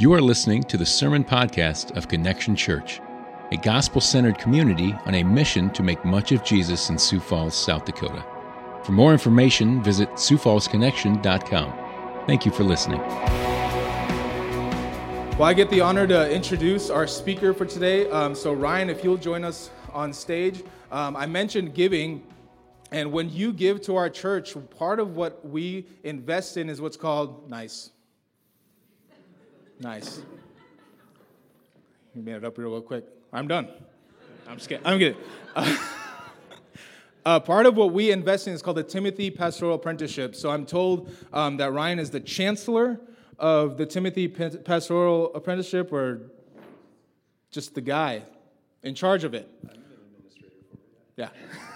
You are listening to the Sermon Podcast of Connection Church, a gospel centered community on a mission to make much of Jesus in Sioux Falls, South Dakota. For more information, visit SiouxFallsConnection.com. Thank you for listening. Well, I get the honor to introduce our speaker for today. Um, so, Ryan, if you'll join us on stage. Um, I mentioned giving, and when you give to our church, part of what we invest in is what's called nice Nice. You made it up real quick. I'm done. I'm just kidding. I'm kidding. Uh, uh, part of what we invest in is called the Timothy Pastoral Apprenticeship. So I'm told um, that Ryan is the chancellor of the Timothy Pastoral Apprenticeship, or just the guy in charge of it. Yeah.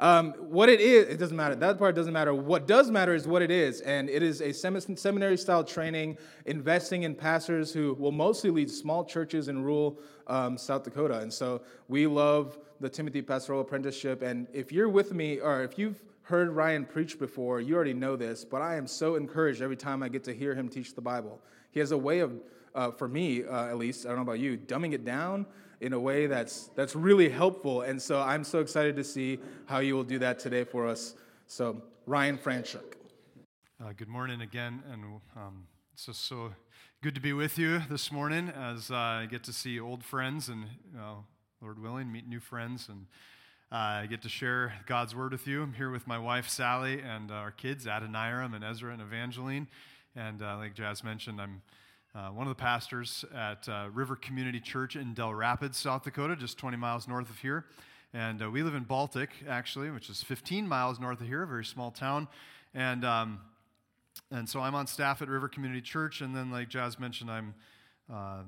Um, what it is, it doesn't matter. That part doesn't matter. What does matter is what it is. And it is a seminary style training investing in pastors who will mostly lead small churches in rural um, South Dakota. And so we love the Timothy Pastoral Apprenticeship. And if you're with me, or if you've heard Ryan preach before, you already know this, but I am so encouraged every time I get to hear him teach the Bible. He has a way of, uh, for me uh, at least, I don't know about you, dumbing it down in a way that's, that's really helpful. And so I'm so excited to see how you will do that today for us. So, Ryan Franchuk. Uh, good morning again, and um, it's just so good to be with you this morning as uh, I get to see old friends and, uh, Lord willing, meet new friends and uh, I get to share God's word with you. I'm here with my wife Sally and our kids Adoniram and Ezra and Evangeline. And uh, like Jazz mentioned, I'm uh, one of the pastors at uh, River Community Church in Dell Rapids, South Dakota, just 20 miles north of here. And uh, we live in Baltic, actually, which is 15 miles north of here, a very small town. And, um, and so I'm on staff at River Community Church. And then, like Jazz mentioned, I'm uh,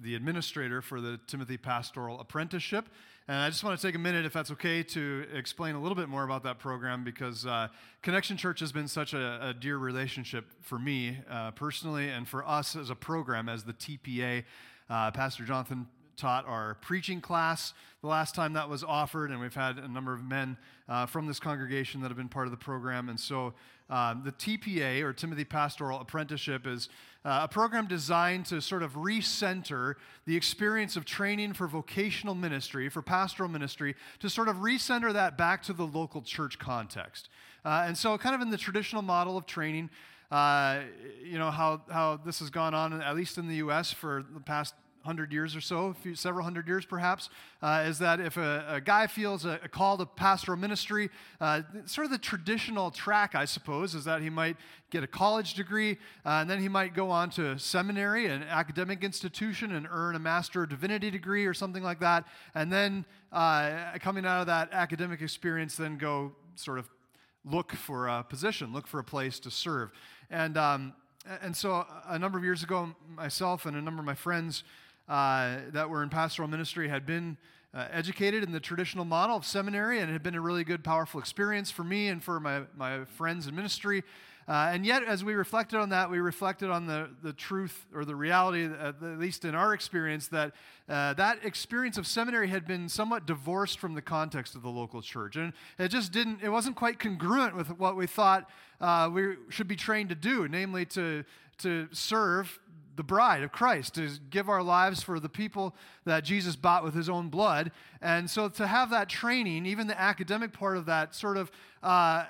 the administrator for the Timothy Pastoral Apprenticeship. And I just want to take a minute, if that's okay, to explain a little bit more about that program because uh, Connection Church has been such a, a dear relationship for me uh, personally and for us as a program, as the TPA. Uh, Pastor Jonathan taught our preaching class the last time that was offered, and we've had a number of men uh, from this congregation that have been part of the program. And so um, the TPA, or Timothy Pastoral Apprenticeship, is uh, a program designed to sort of recenter the experience of training for vocational ministry, for pastoral ministry, to sort of recenter that back to the local church context. Uh, and so, kind of in the traditional model of training, uh, you know, how, how this has gone on, at least in the U.S., for the past hundred years or so, few, several hundred years perhaps, uh, is that if a, a guy feels a, a, call to pastoral ministry, uh, sort of the traditional track, I suppose, is that he might get a college degree, uh, and then he might go on to seminary, an academic institution, and earn a Master of Divinity degree or something like that, and then uh, coming out of that academic experience, then go sort of look for a position, look for a place to serve. And, um, and so a number of years ago, myself and a number of my friends uh, that were in pastoral ministry had been uh, educated in the traditional model of seminary, and it had been a really good, powerful experience for me and for my, my friends in ministry. Uh, and yet, as we reflected on that, we reflected on the, the truth or the reality, at least in our experience, that uh, that experience of seminary had been somewhat divorced from the context of the local church. And it just didn't, it wasn't quite congruent with what we thought uh, we should be trained to do, namely to, to serve the bride of Christ, to give our lives for the people that Jesus bought with his own blood. And so to have that training, even the academic part of that, sort of uh,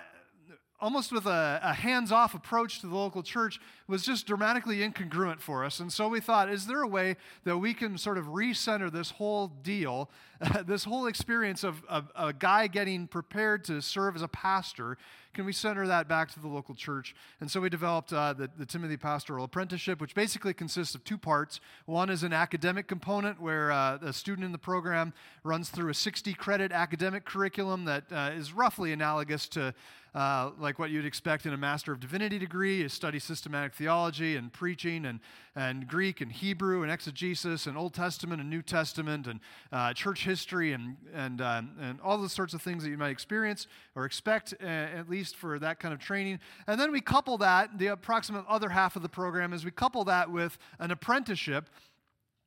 almost with a, a hands off approach to the local church, was just dramatically incongruent for us. And so we thought, is there a way that we can sort of recenter this whole deal, this whole experience of, of a guy getting prepared to serve as a pastor can we center that back to the local church? And so we developed uh, the, the, Timothy Pastoral Apprenticeship, which basically consists of two parts. One is an academic component where uh, a student in the program runs through a 60 credit academic curriculum that uh, is roughly analogous to uh, like what you'd expect in a Master of Divinity degree. You study systematic theology and preaching and, and Greek and Hebrew and exegesis and Old Testament and New Testament and uh, church history and, and, um, and all the sorts of things that you might experience or expect, uh, at least for that kind of training. And then we couple that, the approximate other half of the program is we couple that with an apprenticeship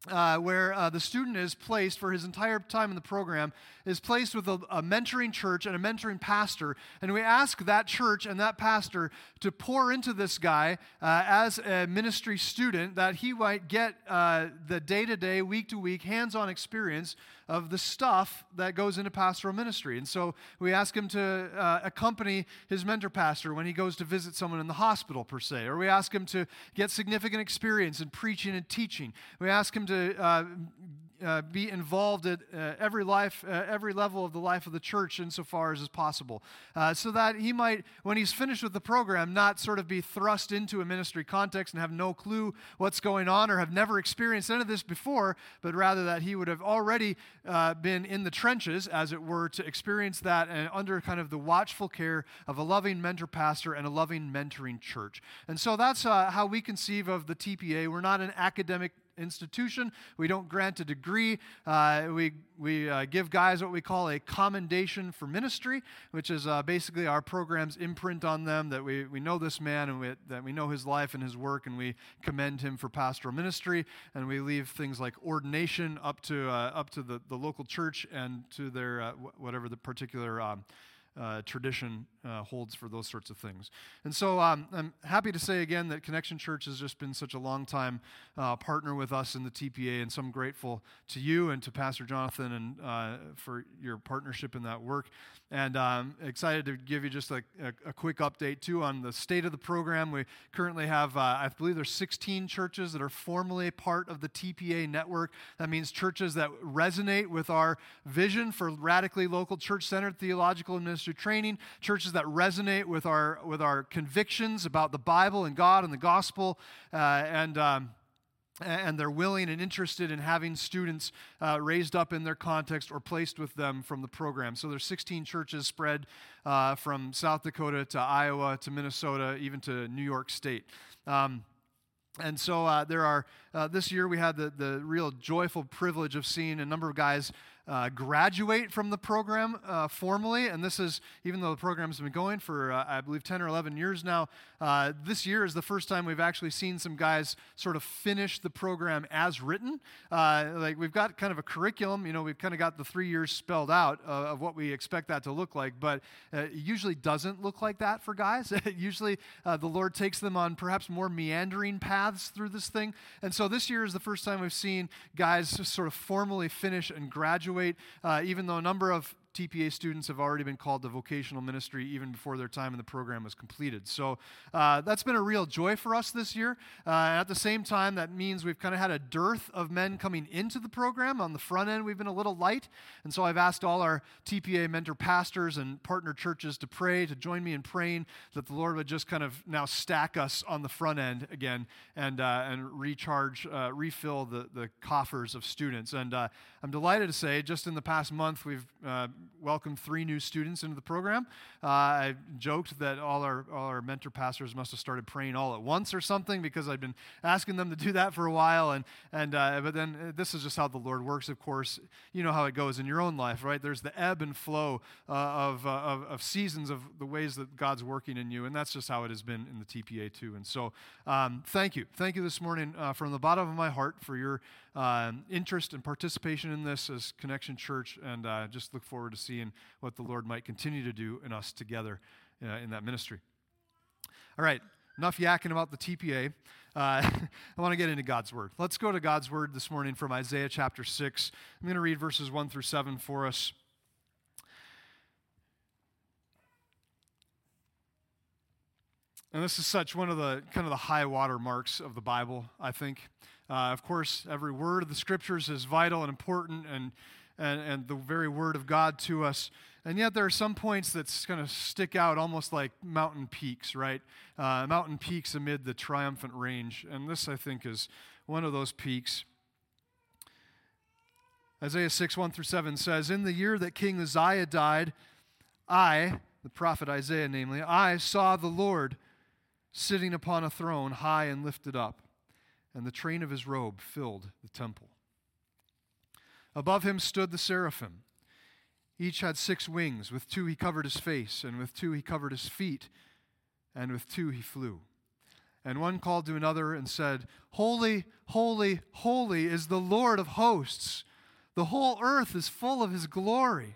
uh, where uh, the student is placed for his entire time in the program is placed with a, a, mentoring church and a mentoring pastor and we ask that church and that pastor to pour into this guy uh, as a ministry student that he might get uh, the day-to-day week-to-week hands-on experience of the stuff that goes into pastoral ministry. And so we ask him to uh, accompany his mentor pastor when he goes to visit someone in the hospital, per se, or we ask him to get significant experience in preaching and teaching. We ask him to uh, uh, be involved at uh, every life, uh, every level of the life of the church insofar as is possible, uh, so that he might, when he's finished with the program, not sort of be thrust into a ministry context and have no clue what's going on or have never experienced any of this before, but rather that he would have already uh, been in the trenches, as it were, to experience that and under kind of the watchful care of a loving mentor pastor and a loving mentoring church. And so that's how we conceive of the TPA. We're not an academic institution. We don't grant a degree. Uh, we we uh, give guys what we call a commendation for ministry, which is uh, basically our program's imprint on them that we, we know this man and we, that we know his life and his work, and we commend him for pastoral ministry. And we leave things like ordination up to, uh, up to the, the local church and to their uh, whatever the particular. Um, uh, tradition uh, holds for those sorts of things. And so um, I'm happy to say again that Connection Church has just been such a long time uh, partner with us in the TPA, and so I'm grateful to you and to Pastor Jonathan and uh, for your partnership in that work. And I'm um, excited to give you just a, a, a, quick update too on the state of the program. We currently have, uh, I believe, there's 16 churches that are formally part of the TPA network. That means churches that resonate with our vision for radically local church-centered theological and ministry training, churches that resonate with our with our convictions about the Bible and God and the gospel, uh, and. Um, and they're willing and interested in having students uh, raised up in their context or placed with them from the program. So there's 16 churches spread uh, from South Dakota to Iowa to Minnesota, even to New York State. Um, and so uh, there are, uh, this year we had the, the real joyful privilege of seeing a number of guys uh, graduate from the program uh, formally. And this is, even though the program's been going for, uh, I believe, 10 or 11 years now, uh, this year is the first time we've actually seen some guys sort of finish the program as written. Uh, like we've got kind of a curriculum, you know, we've kind of got the three years spelled out uh, of what we expect that to look like, but it usually doesn't look like that for guys. usually the Lord takes them on perhaps more meandering paths through this thing. And so this year is the first time we've seen guys sort of formally finish and graduate graduate, uh, even though a number of TPA students have already been called to vocational ministry even before their time in the program was completed. So uh, that's been a real joy for us this year. Uh, at the same time, that means we've kind of had a dearth of men coming into the program. On the front end, we've been a little light. And so I've asked all our TPA mentor pastors and partner churches to pray, to join me in praying that the Lord would just kind of now stack us on the front end again and, uh, and recharge, uh, refill the, the coffers of students. And uh, I'm delighted to say, just in the past month, we've uh, welcomed three new students into the program. Uh, I joked that all our, all our mentor pastors must have started praying all at once or something because I'd been asking them to do that for a while. And, and, uh, but then uh, this is just how the Lord works, of course. You know how it goes in your own life, right? There's the ebb and flow uh, of, uh, of, of, seasons of the ways that God's working in you. And that's just how it has been in the TPA too. And so um, thank you. Thank you this morning from the bottom of my heart for your um, interest and participation in this as Connection Church, and uh, just look forward to seeing what the Lord might continue to do in us together uh, in that ministry. All right, enough yakking about the TPA. Uh, I want to get into God's Word. Let's go to God's Word this morning from Isaiah chapter 6. I'm going to read verses 1 through 7 for us. And this is such one of the kind of the high water marks of the Bible, I think. Uh, of course, every word of the scriptures is vital and important and, and, and the very word of God to us. And yet, there are some points that kind of stick out almost like mountain peaks, right? Uh, mountain peaks amid the triumphant range. And this, I think, is one of those peaks. Isaiah 6, 1 through 7 says, In the year that King Uzziah died, I, the prophet Isaiah namely, I saw the Lord sitting upon a throne high and lifted up, and the train of his robe filled the temple. Above him stood the seraphim. Each had six wings. With two he covered his face, and with two he covered his feet, and with two he flew. And one called to another and said, Holy, holy, holy is the Lord of hosts. The whole earth is full of his glory.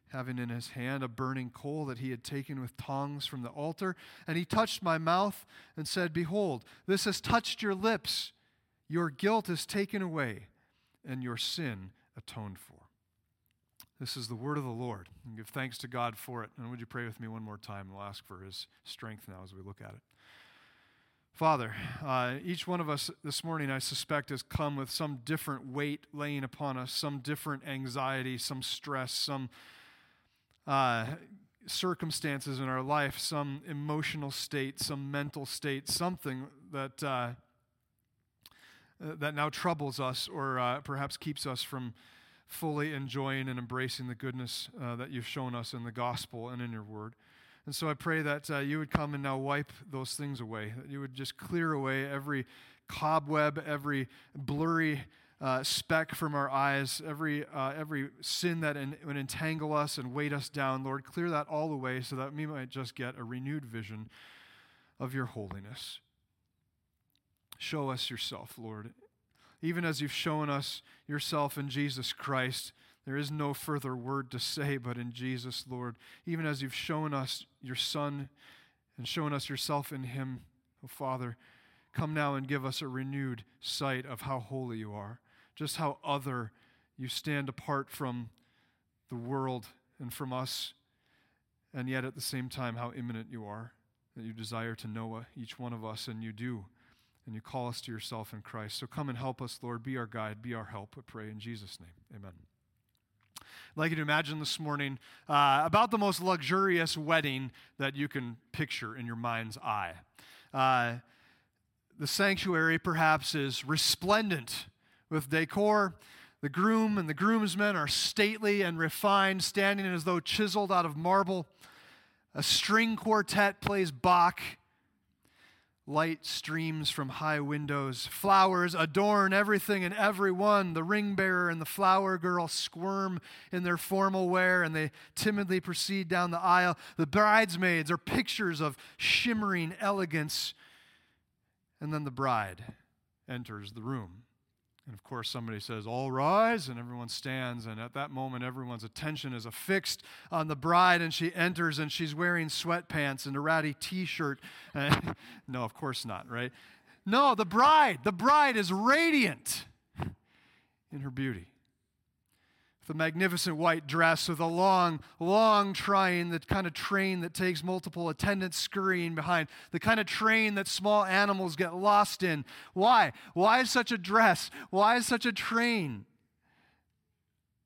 having in his hand a burning coal that he had taken with tongs from the altar, and he touched my mouth and said, Behold, this has touched your lips. Your guilt is taken away, and your sin atoned for. This is the word of the Lord. And give thanks to God for it. And would you pray with me one more time? We'll ask for his strength now as we look at it. Father, uh, each one of us this morning, I suspect, has come with some different weight laying upon us, some different anxiety, some stress, some uh, circumstances in our life, some emotional state, some mental state, something that, uh, that now troubles us or uh, perhaps keeps us from fully enjoying and embracing the goodness uh, that you've shown us in the gospel and in your word. And so I pray that uh, you would come and now wipe those things away, that you would just clear away every cobweb, every blurry uh, speck from our eyes, every, uh, every sin that would entangle us and weight us down. Lord, clear that all away so that we might just get a renewed vision of your holiness. Show us yourself, Lord, even as you've shown us yourself in Jesus Christ, there is no further word to say but in Jesus, Lord. Even as you've shown us your Son and shown us yourself in him, oh Father, come now and give us a renewed sight of how holy you are, just how other you stand apart from the world and from us, and yet at the same time how immanent you are, that you desire to know each one of us, and you do and you call us to yourself in Christ. So come and help us, Lord. Be our guide, be our help, we pray in Jesus' name. Amen. I'd like you to imagine this morning uh, about the most luxurious wedding that you can picture in your mind's eye. Uh, the sanctuary, perhaps, is resplendent with decor. The groom and the groomsmen are stately and refined, standing as though chiseled out of marble. A string quartet plays Bach Light streams from high windows. Flowers adorn everything and everyone. The ring bearer and the flower girl squirm in their formal wear and they timidly proceed down the aisle. The bridesmaids are pictures of shimmering elegance. And then the bride enters the room. And of course, somebody says, All rise, and everyone stands. And at that moment, everyone's attention is affixed on the bride, and she enters and she's wearing sweatpants and a ratty t shirt. no, of course not, right? No, the bride, the bride is radiant in her beauty the magnificent white dress with a long, long train, the kind of train that takes multiple attendants scurrying behind, the kind of train that small animals get lost in. Why? Why such a dress? Why such a train?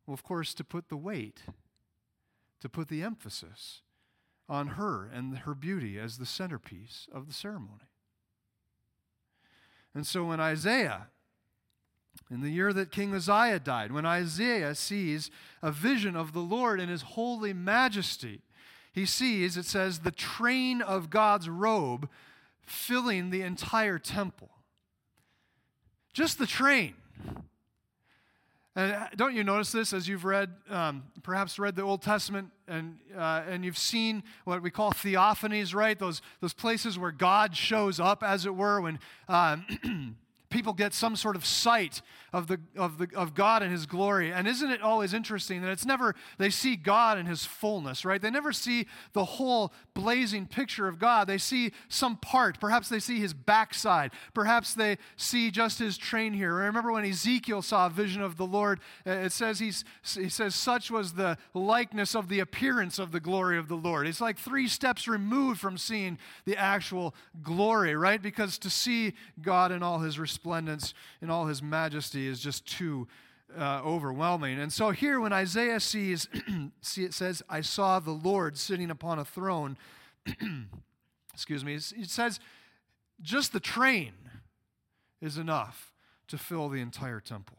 Well, of course, to put the weight, to put the emphasis on her and her beauty as the centerpiece of the ceremony. And so when Isaiah in the year that King Uzziah died, when Isaiah sees a vision of the Lord in his holy majesty, he sees, it says, the train of God's robe filling the entire temple. Just the train. And uh, don't you notice this as you've read, um, perhaps read the Old Testament, and uh, and you've seen what we call theophanies, right? Those those places where God shows up, as it were, when um, people get some sort of sight of, the, of, the, of God and His glory. And isn't it always interesting that it's never, they see God in His fullness, right? They never see the whole blazing picture of God. They see some part. Perhaps they see His backside. Perhaps they see just His train here. Remember when Ezekiel saw a vision of the Lord? Uh, it says, he's, he says, such was the likeness of the appearance of the glory of the Lord. It's like three steps removed from seeing the actual glory, right? Because to see God in all His resplendence, in all His majesty, is just too uh, overwhelming. And so here, when Isaiah sees, see, it says, I saw the Lord sitting upon a throne. Excuse me. It says, just the train is enough to fill the entire temple.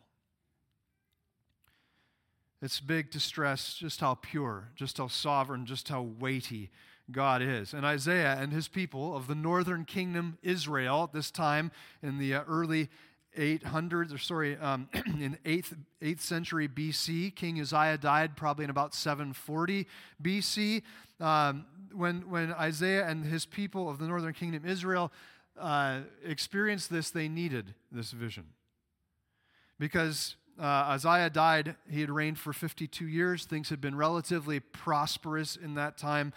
It's big to stress just how pure, just how sovereign, just how weighty God is. And Isaiah and his people of the northern kingdom, Israel, at this time in the uh, early 800s, or sorry, um, in 8th, 8th century BC, King Uzziah died probably in about 740 BC. Um, when, when Isaiah and his people of the northern kingdom, Israel, uh, experienced this, they needed this vision. Because uh, Isaiah died, he had reigned for 52 years. Things had been relatively prosperous in that time.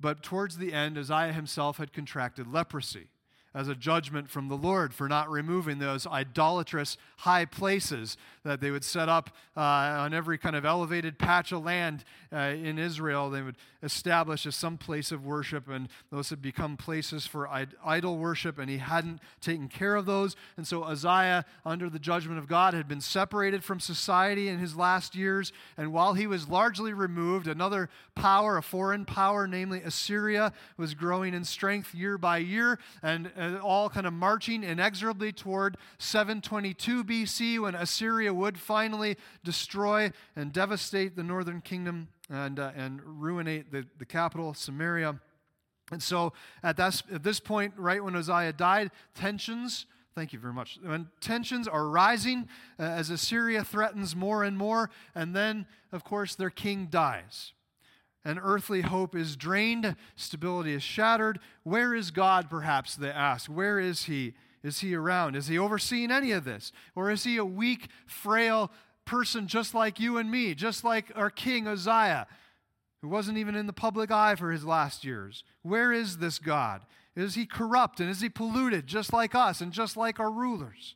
But towards the end, Isaiah himself had contracted leprosy as a judgment from the Lord for not removing those idolatrous high places that they would set up uh, on every kind of elevated patch of land uh, in Israel. They would establish as some place of worship, and those had become places for idol worship, and he hadn't taken care of those. And so Uzziah, under the judgment of God, had been separated from society in his last years. And while he was largely removed, another power, a foreign power, namely Assyria, was growing in strength year by year. And all kind of marching inexorably toward 722 BC when Assyria would finally destroy and devastate the northern kingdom and, uh, and ruinate the, the capital, Samaria. And so at, that, at this point, right when Uzziah died, tensions, thank you very much, when tensions are rising uh, as Assyria threatens more and more, and then, of course, their king dies and earthly hope is drained, stability is shattered. Where is God, perhaps, they ask? Where is He? Is He around? Is He overseeing any of this? Or is He a weak, frail person just like you and me, just like our King Uzziah, who wasn't even in the public eye for his last years? Where is this God? Is He corrupt and is He polluted just like us and just like our rulers?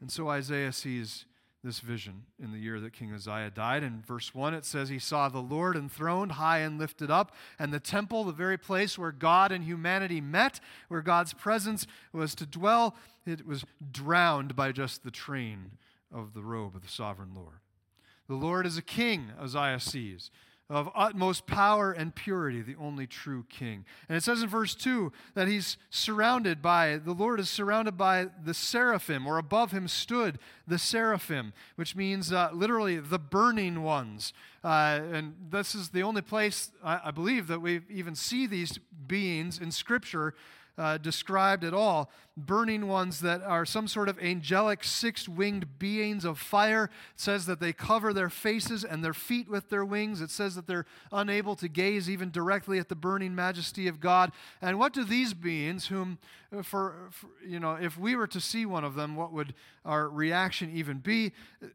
And so Isaiah sees this vision in the year that King Uzziah died. In verse 1, it says, He saw the Lord enthroned, high and lifted up, and the temple, the very place where God and humanity met, where God's presence was to dwell, it was drowned by just the train of the robe of the sovereign Lord. The Lord is a king, Uzziah sees of utmost power and purity, the only true king. And it says in verse 2 that he's surrounded by, the Lord is surrounded by the seraphim, or above him stood the seraphim, which means uh, literally the burning ones. Uh, and this is the only place, I, I believe, that we even see these beings in Scripture uh, described at all. Burning ones that are some sort of angelic six winged beings of fire. It says that they cover their faces and their feet with their wings. It says that they're unable to gaze even directly at the burning majesty of God. And what do these beings, whom, uh, for, for you know, if we were to see one of them, what would our reaction even be?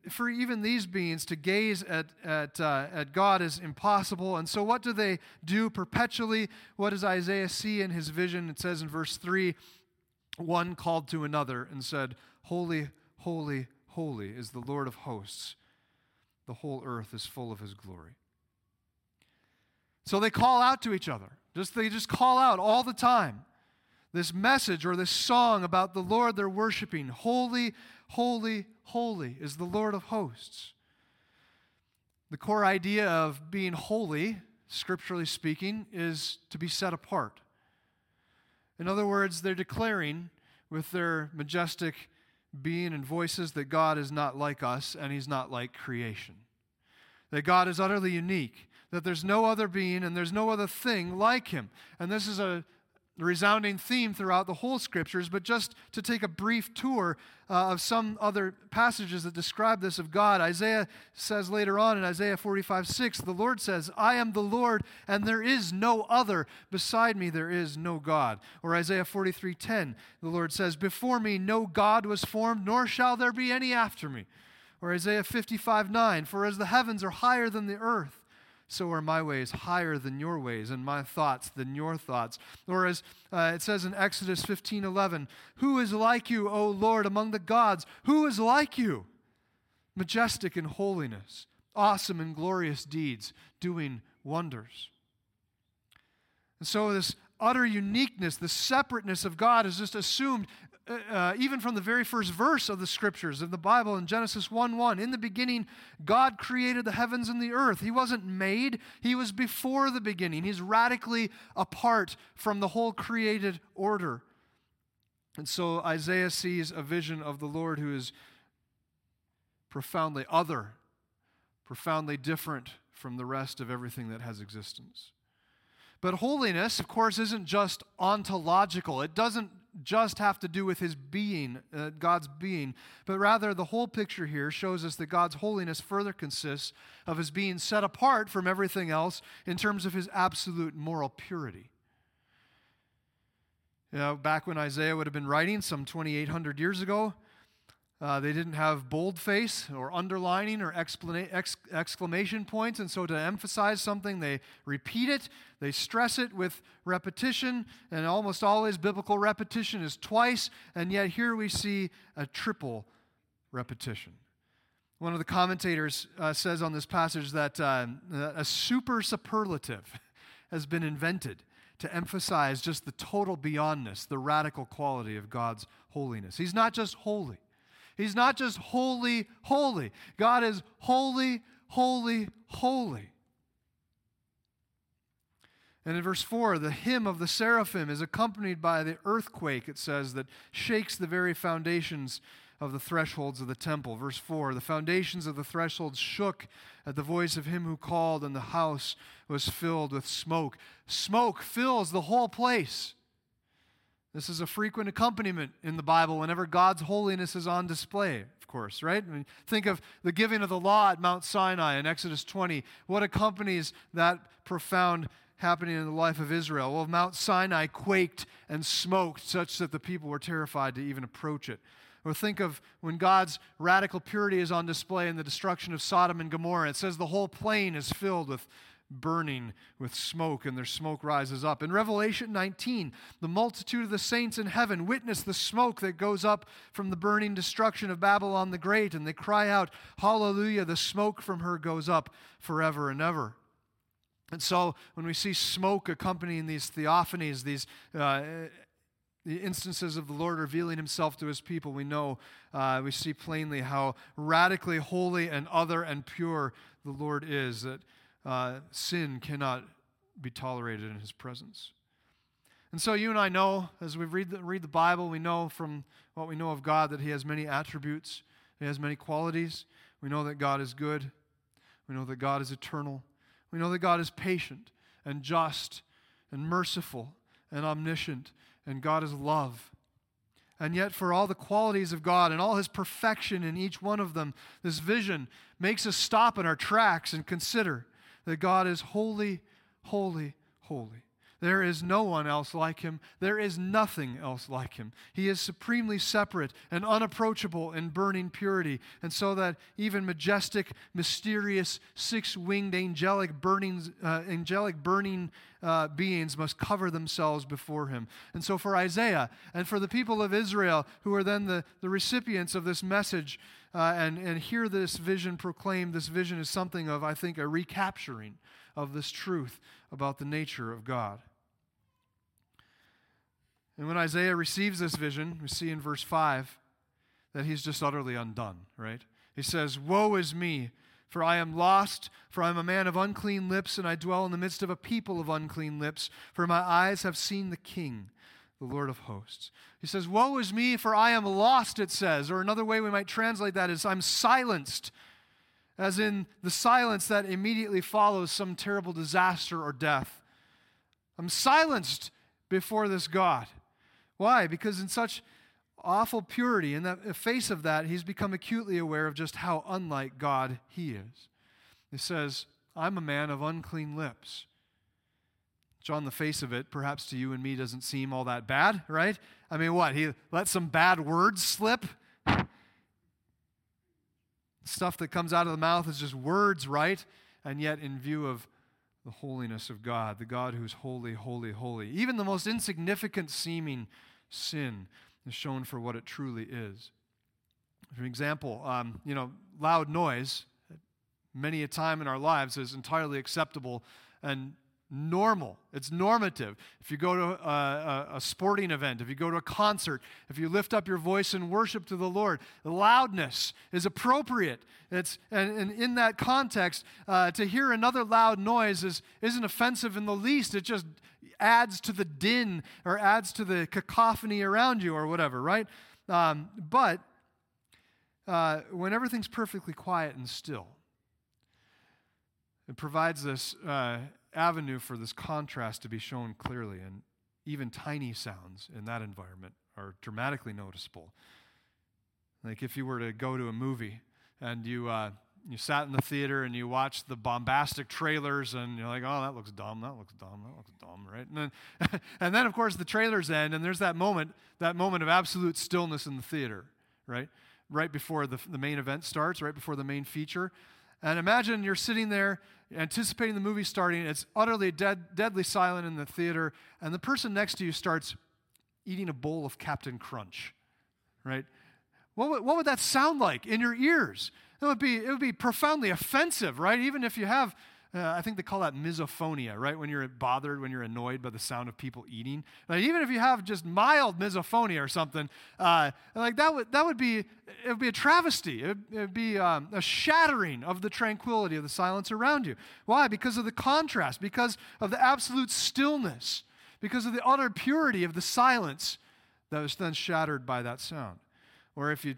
For even these beings to gaze at, at, uh, at God is impossible. And so, what do they do perpetually? What does Isaiah see in his vision? It says in verse 3 one called to another and said, Holy, holy, holy is the Lord of hosts. The whole earth is full of his glory. So they call out to each other. Just they just call out all the time. This message or this song about the Lord they're worshiping. Holy, holy, holy is the Lord of hosts. The core idea of being holy, scripturally speaking, is to be set apart. In other words, they're declaring with their majestic being and voices that God is not like us and He's not like creation. That God is utterly unique, that there's no other being and there's no other thing like Him. And this is a the resounding theme throughout the whole scriptures, but just to take a brief tour uh, of some other passages that describe this of God. Isaiah says later on in Isaiah 45 6, the Lord says, I am the Lord, and there is no other. Beside me, there is no God. Or Isaiah 43 10, the Lord says, Before me, no God was formed, nor shall there be any after me. Or Isaiah 55 9, For as the heavens are higher than the earth, so are my ways higher than your ways, and my thoughts than your thoughts. Or as uh, it says in Exodus 15 11, Who is like you, O Lord, among the gods? Who is like you? Majestic in holiness, awesome in glorious deeds, doing wonders. And so, this utter uniqueness, the separateness of God is just assumed uh, uh, even from the very first verse of the scriptures of the Bible in Genesis 1 1. In the beginning, God created the heavens and the earth. He wasn't made, He was before the beginning. He's radically apart from the whole created order. And so Isaiah sees a vision of the Lord who is profoundly other, profoundly different from the rest of everything that has existence. But holiness, of course, isn't just ontological. It doesn't just have to do with his being, uh, God's being, but rather the whole picture here shows us that God's holiness further consists of his being set apart from everything else in terms of his absolute moral purity. You know, back when Isaiah would have been writing some 2,800 years ago, uh, they didn't have boldface or underlining or ex- exclamation points, and so to emphasize something, they repeat it, they stress it with repetition, and almost always biblical repetition is twice, and yet here we see a triple repetition. One of the commentators uh, says on this passage that uh, a super superlative has been invented to emphasize just the total beyondness, the radical quality of God's holiness. He's not just holy. He's not just holy, holy. God is holy, holy, holy. And in verse 4, the hymn of the seraphim is accompanied by the earthquake, it says, that shakes the very foundations of the thresholds of the temple. Verse 4 The foundations of the thresholds shook at the voice of him who called, and the house was filled with smoke. Smoke fills the whole place. This is a frequent accompaniment in the Bible whenever God's holiness is on display, of course, right? I mean, think of the giving of the law at Mount Sinai in Exodus 20. What accompanies that profound happening in the life of Israel? Well, Mount Sinai quaked and smoked such that the people were terrified to even approach it. Or think of when God's radical purity is on display in the destruction of Sodom and Gomorrah. It says the whole plain is filled with burning with smoke, and their smoke rises up. In Revelation 19, the multitude of the saints in heaven witness the smoke that goes up from the burning destruction of Babylon the Great, and they cry out, Hallelujah, the smoke from her goes up forever and ever. And so, when we see smoke accompanying these theophanies, these uh, the instances of the Lord revealing himself to his people, we know, uh, we see plainly how radically holy and other and pure the Lord is. That uh, sin cannot be tolerated in his presence. And so you and I know, as we read the, read the Bible, we know from what we know of God that he has many attributes, he has many qualities. We know that God is good, we know that God is eternal, we know that God is patient and just and merciful and omniscient, and God is love. And yet, for all the qualities of God and all his perfection in each one of them, this vision makes us stop in our tracks and consider that God is holy, holy, holy. There is no one else like him. There is nothing else like him. He is supremely separate and unapproachable in burning purity, and so that even majestic, mysterious, six-winged angelic burning, uh, angelic burning uh, beings must cover themselves before him. And so, for Isaiah and for the people of Israel, who are then the, the recipients of this message, uh, and, and hear this vision proclaimed, this vision is something of, I think, a recapturing of this truth about the nature of God. And when Isaiah receives this vision, we see in verse 5 that he's just utterly undone, right? He says, Woe is me, for I am lost, for I am a man of unclean lips, and I dwell in the midst of a people of unclean lips, for my eyes have seen the King, the Lord of hosts. He says, Woe is me, for I am lost, it says. Or another way we might translate that is, I'm silenced, as in the silence that immediately follows some terrible disaster or death. I'm silenced before this God. Why? Because in such awful purity, in the face of that, he's become acutely aware of just how unlike God he is. He says, I'm a man of unclean lips. Which, on the face of it, perhaps to you and me doesn't seem all that bad, right? I mean, what? He let some bad words slip? Stuff that comes out of the mouth is just words, right? And yet, in view of the holiness of God, the God who's holy, holy, holy, even the most insignificant seeming sin is shown for what it truly is. For example, um, you know, loud noise, many a time in our lives, is entirely acceptable and normal. It's normative. If you go to a, a, a, sporting event, if you go to a concert, if you lift up your voice in worship to the Lord, loudness is appropriate. It's, and, and in that context, uh, to hear another loud noise is, isn't offensive in the least. It just adds to the din or adds to the cacophony around you or whatever, right? Um, but uh, when everything's perfectly quiet and still, It provides this uh, avenue for this contrast to be shown clearly, and even tiny sounds in that environment are dramatically noticeable. Like if you were to go to a movie and you uh, you sat in the theater and you watched the bombastic trailers and you're like, oh, that looks dumb, that looks dumb, that looks dumb, right? And then, and then of course the trailers end and there's that moment, that moment of absolute stillness in the theater, right? Right before the, the main event starts, right before the main feature. And imagine you're sitting there anticipating the movie starting, it's utterly dead, deadly silent in the theater, and the person next to you starts eating a bowl of Cap'n Crunch, right? What would, what would that sound like in your ears? It would be, it would be profoundly offensive, right? Even if you have, uh, I think they call that misophonia, right? When you're bothered, when you're annoyed by the sound of people eating. Like, even if you have just mild misophonia or something, uh, like that would, that would be, it would be a travesty. It would, be um, a shattering of the tranquility of the silence around you. Why? Because of the contrast, because of the absolute stillness, because of the utter purity of the silence that was then shattered by that sound. Or if you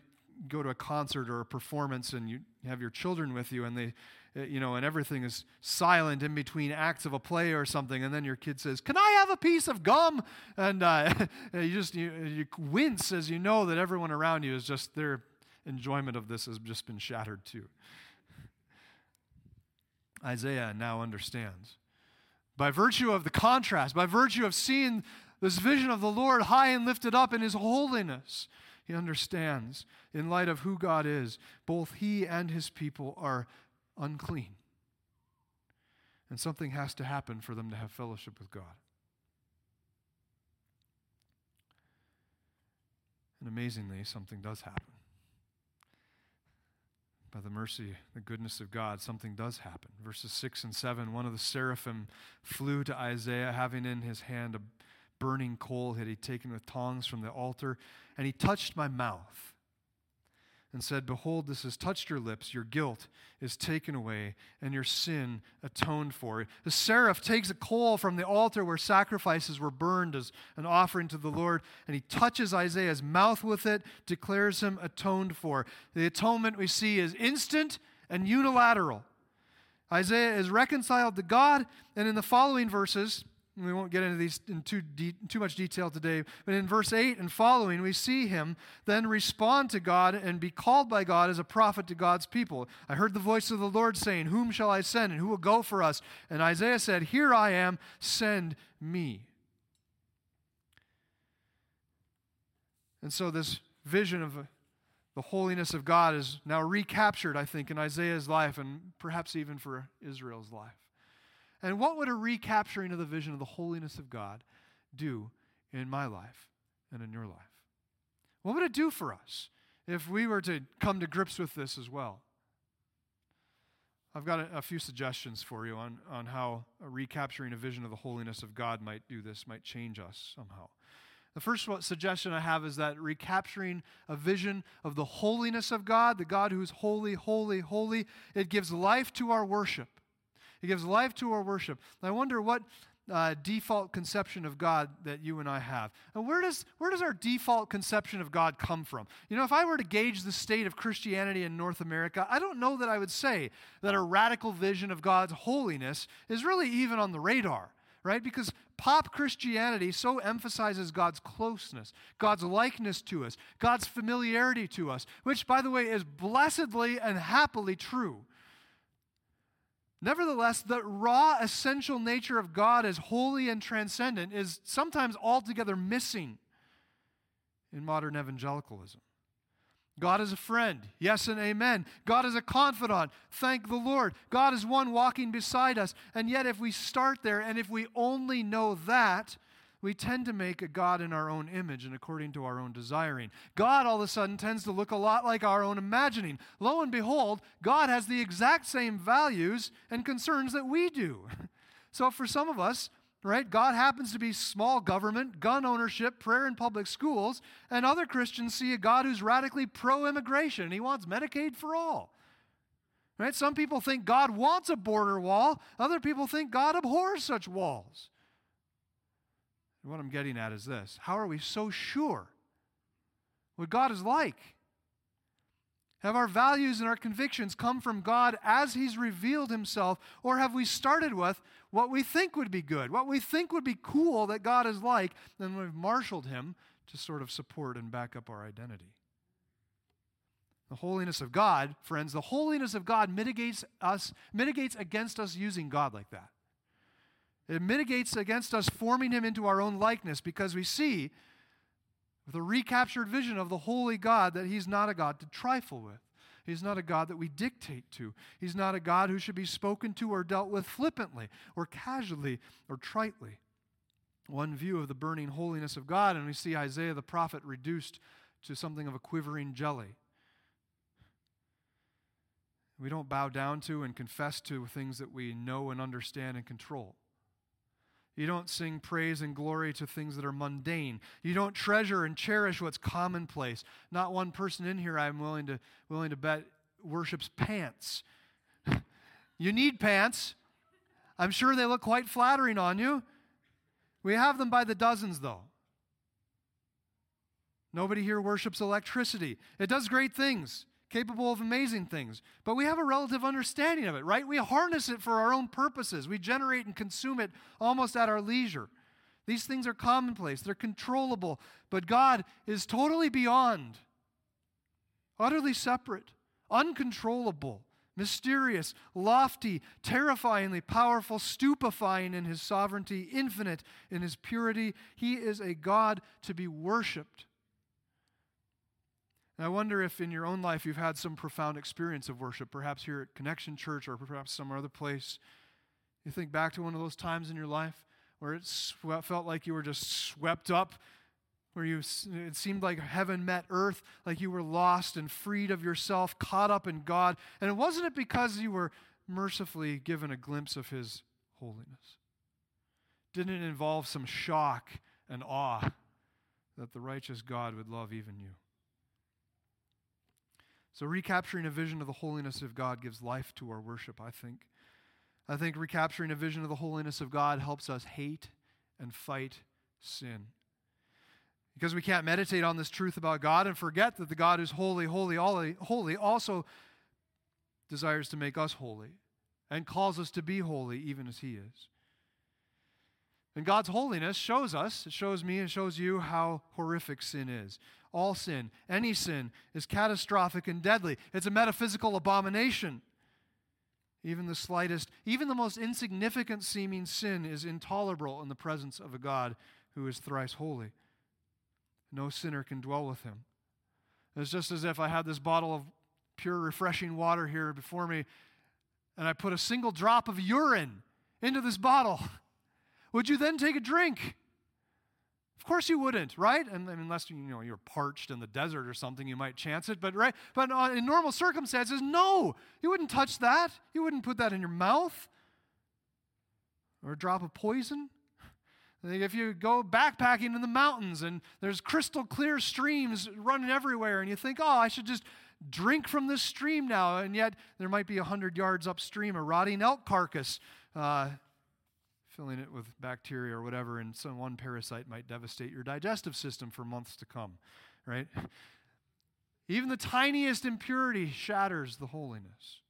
go to a concert or a performance and you have your children with you and they you know and everything is silent in between acts of a play or something and then your kid says can i have a piece of gum? And uh, you just you, you wince as you know that everyone around you is just their enjoyment of this has just been shattered too. Isaiah now understands. By virtue of the contrast by virtue of seeing this vision of the lord high and lifted up in his holiness he understands, in light of who God is, both he and his people are unclean. And something has to happen for them to have fellowship with God. And amazingly, something does happen. By the mercy, the goodness of God, something does happen. Verses 6 and 7 one of the seraphim flew to Isaiah, having in his hand a burning coal that he had taken with tongs from the altar, and he touched my mouth and said, Behold, this has touched your lips. Your guilt is taken away, and your sin atoned for. The seraph takes a coal from the altar where sacrifices were burned as an offering to the Lord, and he touches Isaiah's mouth with it, declares him atoned for. The atonement we see is instant and unilateral. Isaiah is reconciled to God, and in the following verses, we won't get into these in too, de- too much detail today, but in verse 8 and following, we see him then respond to God and be called by God as a prophet to God's people. I heard the voice of the Lord saying, Whom shall I send, and who will go for us? And Isaiah said, Here I am, send me. And so, this vision of the holiness of God is now recaptured, I think, in Isaiah's life and perhaps even for Israel's life. And what would a recapturing of the vision of the holiness of God do in my life and in your life? What would it do for us if we were to come to grips with this as well? I've got a, a, few suggestions for you on, on how recapturing a vision of the holiness of God might do this, might change us somehow. The first suggestion I have is that recapturing a vision of the holiness of God, the God who is holy, holy, holy, it gives life to our worship. It gives life to our worship. I wonder what uh, default conception of God that you and I have. And where does, where does our default conception of God come from? You know, if I were to gauge the state of Christianity in North America, I don't know that I would say that a radical vision of God's holiness is really even on the radar, right? Because pop Christianity so emphasizes God's closeness, God's likeness to us, God's familiarity to us, which, by the way, is blessedly and happily true. Nevertheless, the raw, essential nature of God as holy and transcendent is sometimes altogether missing in modern evangelicalism. God is a friend. Yes and amen. God is a confidant. Thank the Lord. God is one walking beside us. And yet, if we start there and if we only know that, we tend to make a God in our own image and according to our own desiring. God all of a sudden tends to look a lot like our own imagining. Lo and behold, God has the exact same values and concerns that we do. So for some of us, right, God happens to be small government, gun ownership, prayer in public schools, and other Christians see a God who's radically pro immigration. He wants Medicaid for all. Right? Some people think God wants a border wall, other people think God abhors such walls. And what I'm getting at is this How are we so sure what God is like? Have our values and our convictions come from God as He's revealed Himself, or have we started with what we think would be good, what we think would be cool that God is like, and we've marshaled Him to sort of support and back up our identity? The holiness of God, friends, the holiness of God mitigates us, mitigates against us using God like that. It mitigates against us forming him into our own likeness because we see a recaptured vision of the holy God that he's not a God to trifle with. He's not a God that we dictate to. He's not a God who should be spoken to or dealt with flippantly or casually or tritely. One view of the burning holiness of God, and we see Isaiah the prophet reduced to something of a quivering jelly. We don't bow down to and confess to things that we know and understand and control. You don't sing praise and glory to things that are mundane. You don't treasure and cherish what's commonplace. Not one person in here I'm willing to, willing to bet worships pants. you need pants. I'm sure they look quite flattering on you. We have them by the dozens, though. Nobody here worships electricity. It does great things capable of amazing things. But we have a relative understanding of it, right? We harness it for our own purposes. We generate and consume it almost at our leisure. These things are commonplace, they're controllable, but God is totally beyond, utterly separate, uncontrollable, mysterious, lofty, terrifyingly powerful, stupefying in his sovereignty, infinite in his purity. He is a God to be worshiped. And I wonder if in your own life you've had some profound experience of worship, perhaps here at Connection Church or perhaps some other place. You think back to one of those times in your life where it felt like you were just swept up, where you, it seemed like heaven met earth, like you were lost and freed of yourself, caught up in God. And it wasn't it because you were mercifully given a glimpse of His holiness? Didn't it involve some shock and awe that the righteous God would love even you? So, recapturing a vision of the holiness of God gives life to our worship, I think. I think recapturing a vision of the holiness of God helps us hate and fight sin. Because we can't meditate on this truth about God and forget that the God who's holy, holy, holy, holy also desires to make us holy and calls us to be holy even as He is. And God's holiness shows us, it shows me, and shows you how horrific sin is all sin, any sin, is catastrophic and deadly. It's a metaphysical abomination. Even the slightest, even the most insignificant seeming sin is intolerable in the presence of a God who is thrice holy. No sinner can dwell with him. It's just as if I had this bottle of pure, refreshing water here before me, and I put a single drop of urine into this bottle. Would you then take a drink? Of course you wouldn't, right? And, unless you know you're parched in the desert or something, you might chance it. But right, but in normal circumstances, no, you wouldn't touch that. You wouldn't put that in your mouth. Or a drop of poison. If you go backpacking in the mountains and there's crystal clear streams running everywhere, and you think, oh, I should just drink from this stream now, and yet there might be a hundred yards upstream a rotting elk carcass. Uh, filling it with bacteria or whatever, and some one parasite might devastate your digestive system for months to come, right? Even the tiniest impurity shatters the holiness.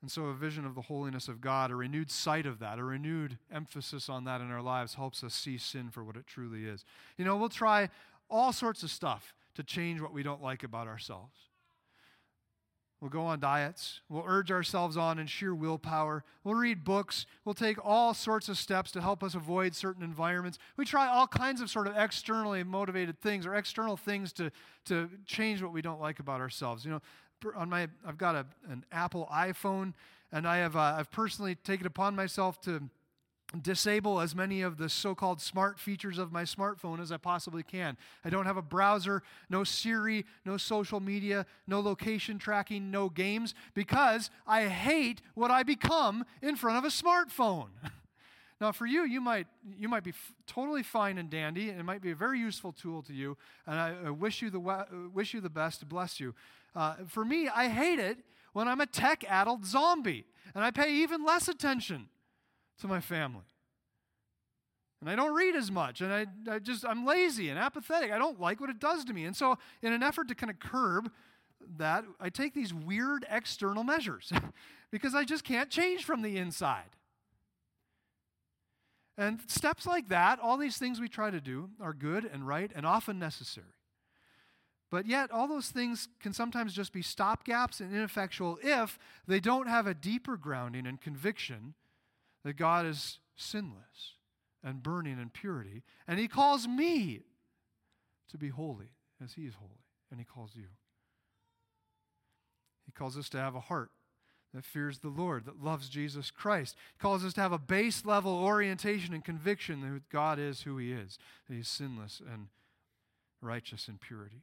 And so, a vision of the holiness of God, a renewed sight of that, a renewed emphasis on that in our lives helps us see sin for what it truly is. You know, we'll try all sorts of stuff to change what we don't like about ourselves. We'll go on diets. We'll urge ourselves on in sheer willpower. We'll read books. We'll take all sorts of steps to help us avoid certain environments. We try all kinds of sort of externally motivated things or external things to, to change what we don't like about ourselves. You know, on my, I've got a, an Apple iPhone, and I have, uh, I've personally taken upon myself to disable as many of the so called smart features of my smartphone as I possibly can. I don't have a browser, no Siri, no social media, no location tracking, no games, because I hate what I become in front of a smartphone. now, for you, you might, you might be f- totally fine and dandy, and it might be a very useful tool to you, and I, I wish, you the we- wish you the best, bless you. Uh, for me, I hate it when I'm a tech addled zombie, and I pay even less attention to my family. And I don't read as much, and I, I just, I'm lazy and apathetic. I don't like what it does to me. And so, in an effort to kind of curb that, I take these weird external measures because I just can't change from the inside. And steps like that, all these things we try to do, are good and right and often necessary. But yet, all those things can sometimes just be stopgaps and ineffectual if they don't have a deeper grounding and conviction that God is sinless and burning in purity. And He calls me to be holy as He is holy. And He calls you. He calls us to have a heart that fears the Lord, that loves Jesus Christ. He calls us to have a base level orientation and conviction that God is who He is, that He's sinless and righteous in purity.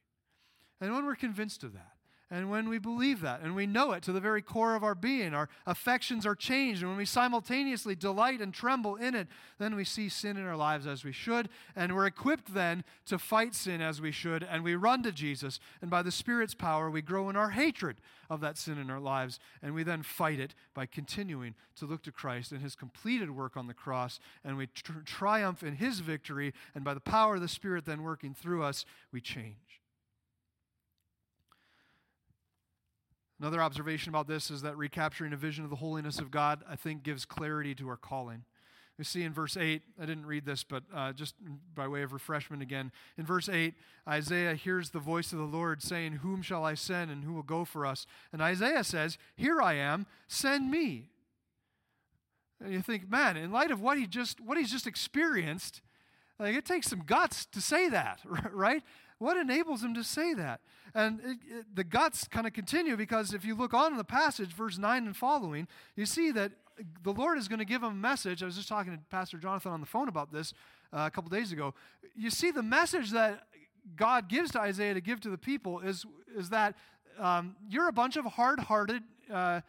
And when we're convinced of that, and when we believe that and we know it to the very core of our being, our affections are changed. And when we simultaneously delight and tremble in it, then we see sin in our lives as we should. And we're equipped then to fight sin as we should. And we run to Jesus. And by the Spirit's power, we grow in our hatred of that sin in our lives. And we then fight it by continuing to look to Christ and his completed work on the cross. And we tr- triumph in his victory. And by the power of the Spirit then working through us, we change. Another observation about this is that recapturing a vision of the holiness of God, I think, gives clarity to our calling. We see in verse 8, I didn't read this, but uh, just by way of refreshment again. In verse 8, Isaiah hears the voice of the Lord saying, Whom shall I send and who will go for us? And Isaiah says, Here I am, send me. And you think, man, in light of what he just what he's just experienced, like it takes some guts to say that, right? What enables him to say that? And it, it, the guts kind of continue because if you look on in the passage, verse 9 and following, you see that the Lord is going to give him a message. I was just talking to Pastor Jonathan on the phone about this uh, a couple days ago. You see, the message that God gives to Isaiah to give to the people is, is that um, you're a bunch of hard hearted, uh,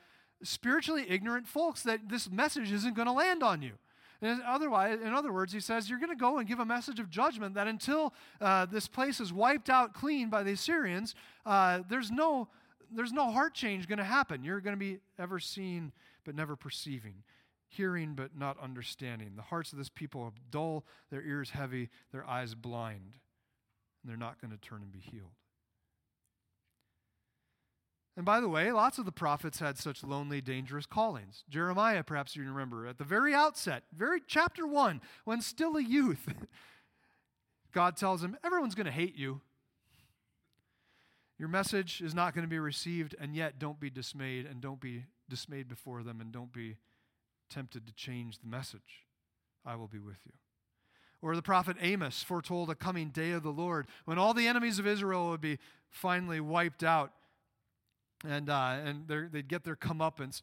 spiritually ignorant folks that this message isn't going to land on you. And otherwise, in other words, he says, You're going to go and give a message of judgment that until uh, this place is wiped out clean by the Assyrians, uh, there's, no, there's no heart change going to happen. You're going to be ever seeing but never perceiving, hearing but not understanding. The hearts of this people are dull, their ears heavy, their eyes blind, and they're not going to turn and be healed. And by the way, lots of the prophets had such lonely, dangerous callings. Jeremiah, perhaps you remember, at the very outset, very chapter one, when still a youth, God tells him, Everyone's going to hate you. Your message is not going to be received, and yet don't be dismayed, and don't be dismayed before them, and don't be tempted to change the message. I will be with you. Or the prophet Amos foretold a coming day of the Lord when all the enemies of Israel would be finally wiped out and, uh, and they'd get their comeuppance.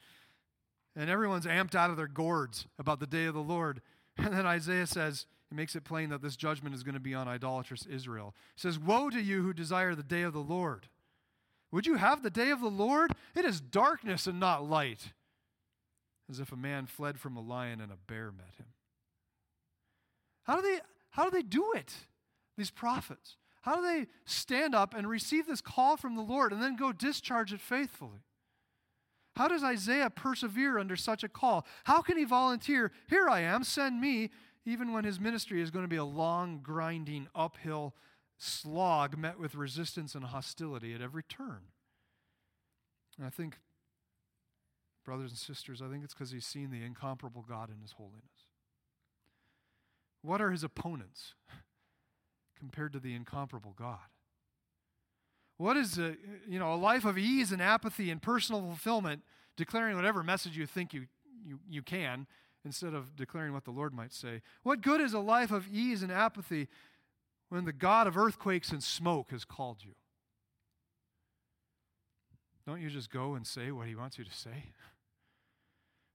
And everyone's amped out of their gourds about the day of the Lord. And then Isaiah says, he makes it plain that this judgment is going to be on idolatrous Israel. He says, Woe to you who desire the day of the Lord. Would you have the day of the Lord? It is darkness and not light. As if a man fled from a lion and a bear met him. How do they, how do, they do it, these prophets? How do they stand up and receive this call from the Lord and then go discharge it faithfully? How does Isaiah persevere under such a call? How can he volunteer, Here I am, send me, even when his ministry is going to be a long, grinding, uphill slog met with resistance and hostility at every turn? And I think, brothers and sisters, I think it's because he's seen the incomparable God in his holiness. What are his opponents? Compared to the incomparable God? What is a, you know, a life of ease and apathy and personal fulfillment, declaring whatever message you think you, you, you can instead of declaring what the Lord might say? What good is a life of ease and apathy when the God of earthquakes and smoke has called you? Don't you just go and say what he wants you to say?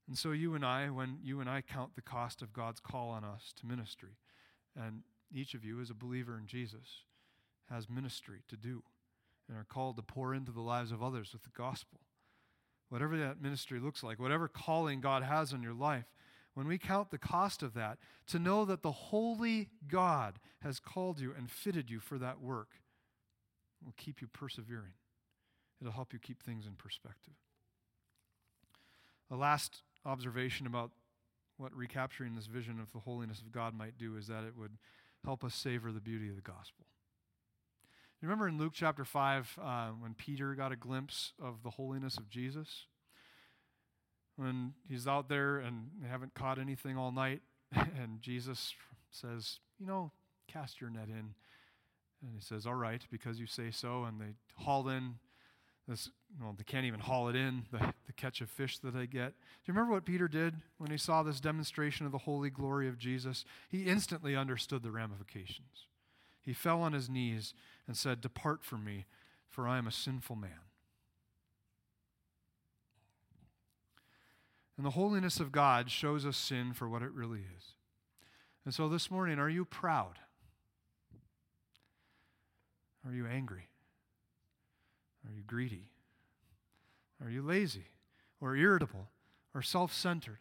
And so, you and I, when you and I count the cost of God's call on us to ministry, and each of you, as a believer in Jesus, has ministry to do and are called to pour into the lives of others with the gospel. Whatever that ministry looks like, whatever calling God has on your life, when we count the cost of that, to know that the holy God has called you and fitted you for that work will keep you persevering. It'll help you keep things in perspective. A last observation about what recapturing this vision of the holiness of God might do is that it would help us savor the beauty of the gospel. You remember in Luke chapter 5 uh, when Peter got a glimpse of the holiness of Jesus? When he's out there and haven't caught anything all night, and Jesus says, You know, cast your net in. And he says, All right, because you say so. And they haul in this, well, they can't even haul it in, the, the catch of fish that they get. Do you remember what Peter did when he saw this demonstration of the holy glory of Jesus? He instantly understood the ramifications. He fell on his knees and said, Depart from me, for I am a sinful man. And the holiness of God shows us sin for what it really is. And so this morning, are you proud? Are you angry? Are you greedy? Are you lazy or irritable or self centered?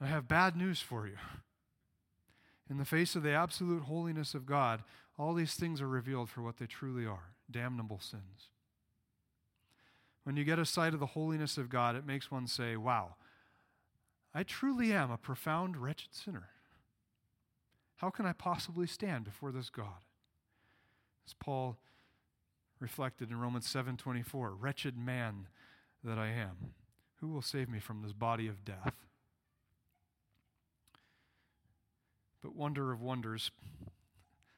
I have bad news for you. In the face of the absolute holiness of God, all these things are revealed for what they truly are damnable sins. When you get a sight of the holiness of God, it makes one say, Wow, I truly am a profound, wretched sinner. How can I possibly stand before this God? As Paul reflected in Romans 7:24, wretched man that I am, who will save me from this body of death? But wonder of wonders,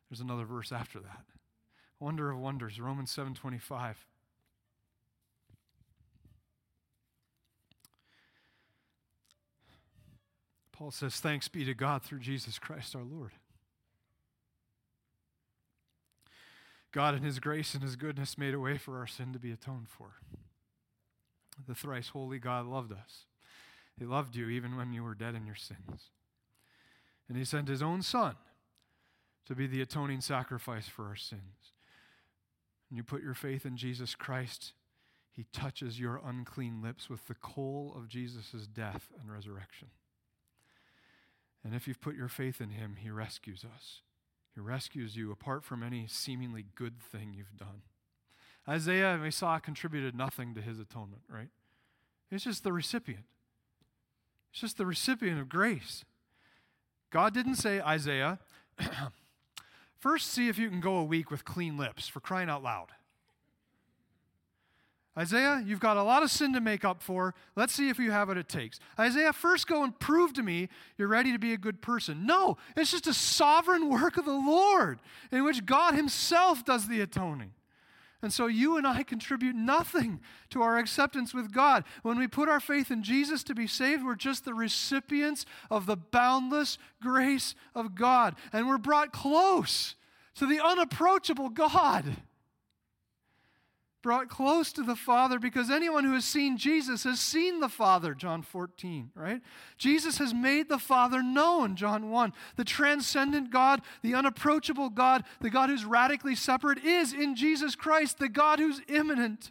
there's another verse after that. Wonder of wonders, Romans 7:25. Paul says, Thanks be to God through Jesus Christ our Lord. God, in His grace and His goodness, made a way for our sin to be atoned for. The thrice holy God loved us. He loved you even when you were dead in your sins. And He sent His own Son to be the atoning sacrifice for our sins. And you put your faith in Jesus Christ, He touches your unclean lips with the coal of Jesus' death and resurrection. And if you've put your faith in Him, He rescues us. He rescues you apart from any seemingly good thing you've done. Isaiah, we saw, contributed nothing to his atonement, right? It's just the recipient. It's just the recipient of grace. God didn't say, Isaiah, first see if you can go a week with clean lips for crying out loud. Isaiah, you've got a lot of sin to make up for. Let's see if you have what it takes. Isaiah, first go and prove to me you're ready to be a good person. No, it's just a sovereign work of the Lord in which God Himself does the atoning. And so you and I contribute nothing to our acceptance with God. When we put our faith in Jesus to be saved, we're just the recipients of the boundless grace of God. And we're brought close to the unapproachable God brought close to the Father because anyone who has seen Jesus has seen the Father, John 14, right? Jesus has made the Father known, John 1. The transcendent God, the unapproachable God, the God who's radically separate is in Jesus Christ, the God who's immanent,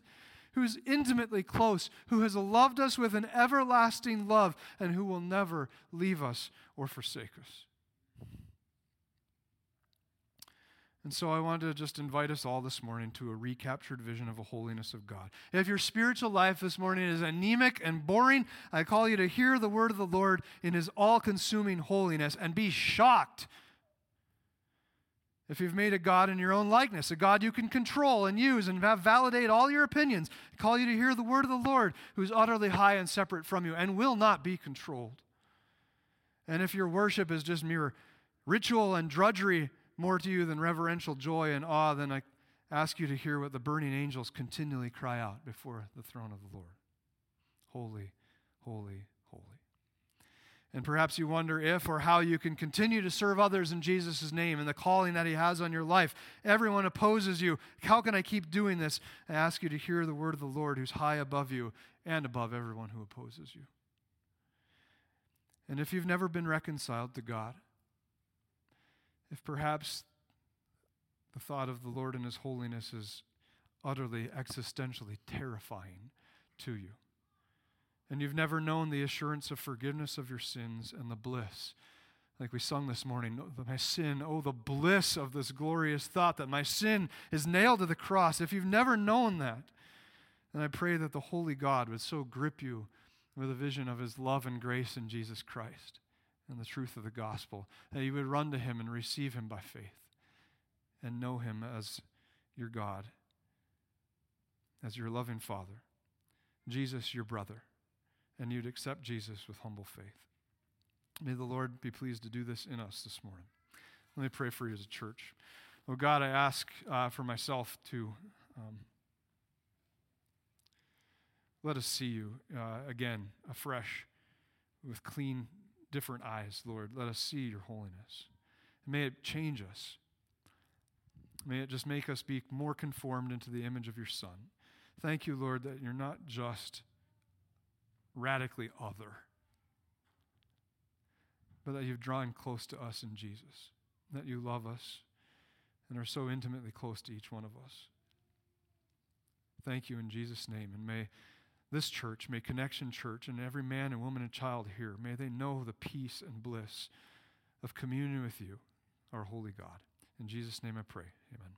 who's intimately close, who has loved us with an everlasting love, and who will never leave us or forsake us. And so I want to just invite us all this morning to a recaptured vision of the holiness of God. If your spiritual life this morning is anemic and boring, I call you to hear the word of the Lord in his all consuming holiness and be shocked. If you've made a God in your own likeness, a God you can control and use and have validate all your opinions, I call you to hear the word of the Lord, who is utterly high and separate from you and will not be controlled. And if your worship is just mere ritual and drudgery, more to you than reverential joy and awe, then I ask you to hear what the burning angels continually cry out before the throne of the Lord Holy, holy, holy. And perhaps you wonder if or how you can continue to serve others in Jesus' name and the calling that He has on your life. Everyone opposes you. How can I keep doing this? I ask you to hear the word of the Lord who's high above you and above everyone who opposes you. And if you've never been reconciled to God, if perhaps the thought of the Lord and His holiness is utterly existentially terrifying to you, and you've never known the assurance of forgiveness of your sins and the bliss, like we sung this morning, oh, my sin, oh, the bliss of this glorious thought that my sin is nailed to the cross. If you've never known that, then I pray that the Holy God would so grip you with a vision of his love and grace in Jesus Christ and the truth of the gospel, that you would run to him and receive him by faith and know him as your God, as your loving Father, Jesus, your brother, and you'd accept Jesus with humble faith. May the Lord be pleased to do this in us this morning. Let me pray for you as a church. Oh God, I ask uh, for myself to um, let us see you uh, again, afresh, with clean, different eyes, Lord. Let us see your holiness. And May it change us. May it just make us be more conformed into the image of your Son. Thank you, Lord, that you're not just radically other, but that you've drawn close to us in Jesus, that you love us and are so intimately close to each one of us. Thank you in Jesus' name. And may this church, may Connection Church, and every man and woman and child here, may they know the peace and bliss of communion with you, our holy God. In Jesus' name I pray. Amen.